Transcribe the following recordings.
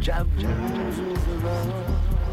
jam, jam, jam.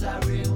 Sorry.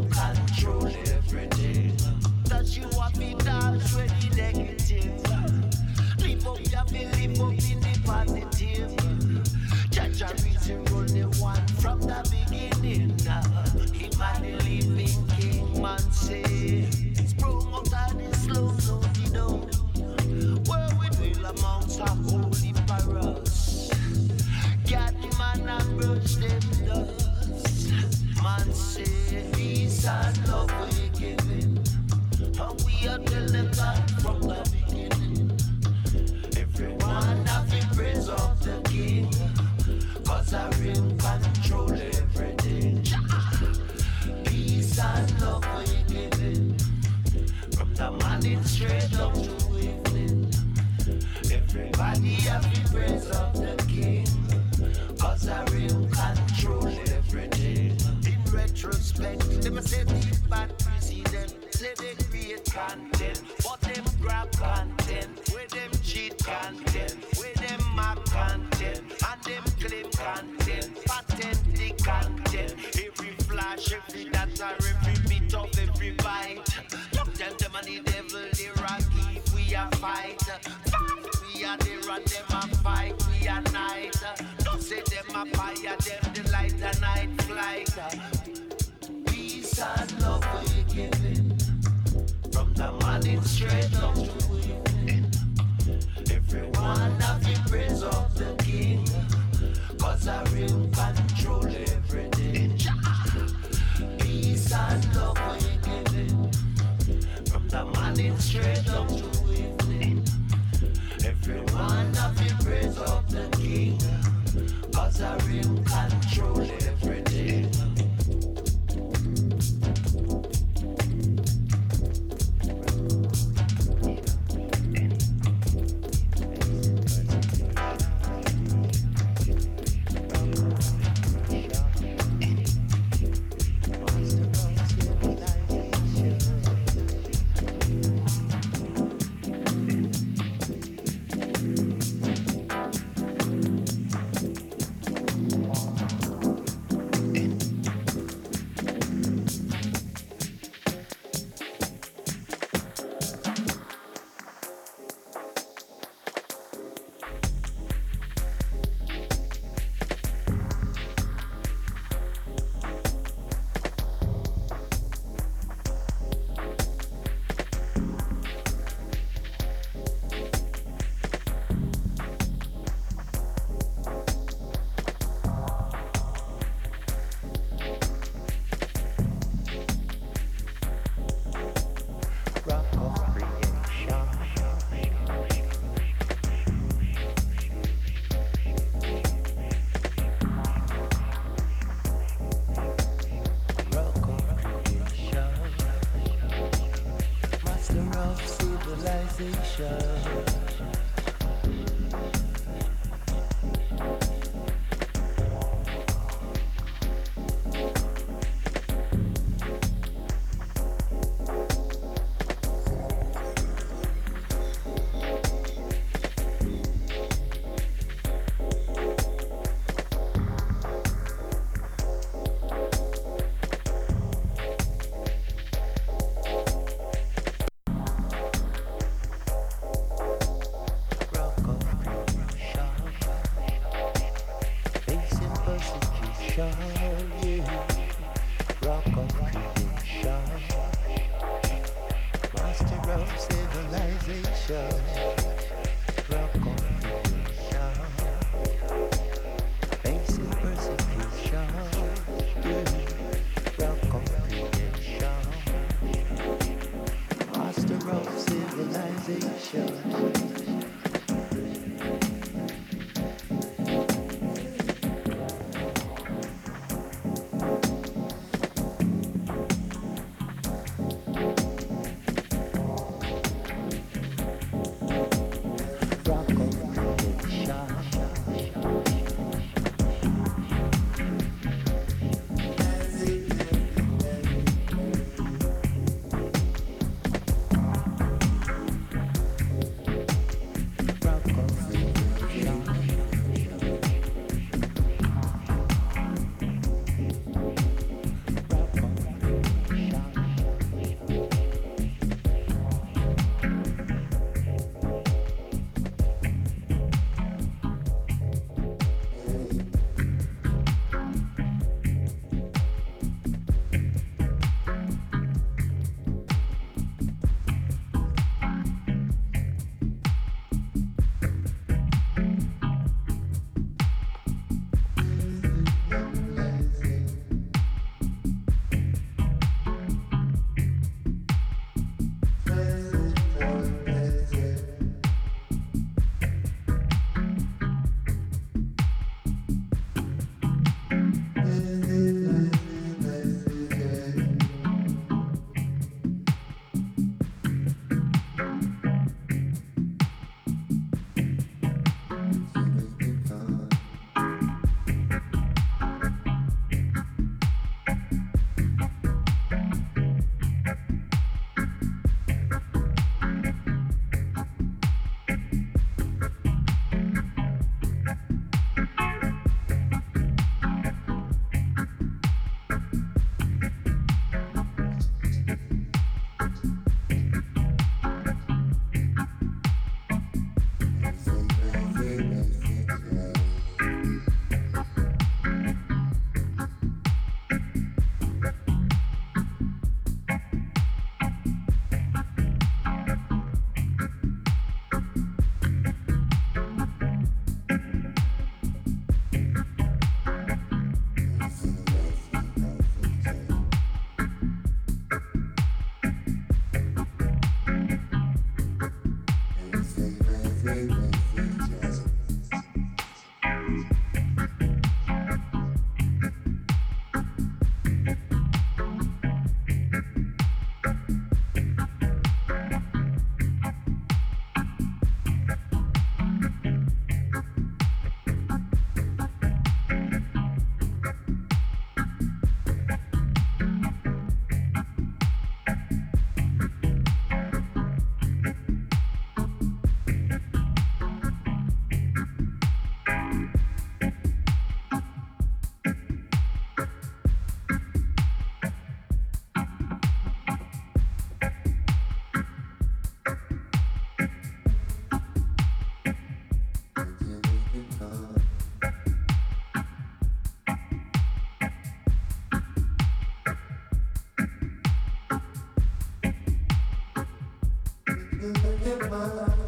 Fire them the light and night flight. Peace and love we giving from the morning straight up to evening. Everyone have the praise of the King, cause I real control everything. Peace and love we giving from the morning straight up to evening. Everyone have the praise of the are real. mind.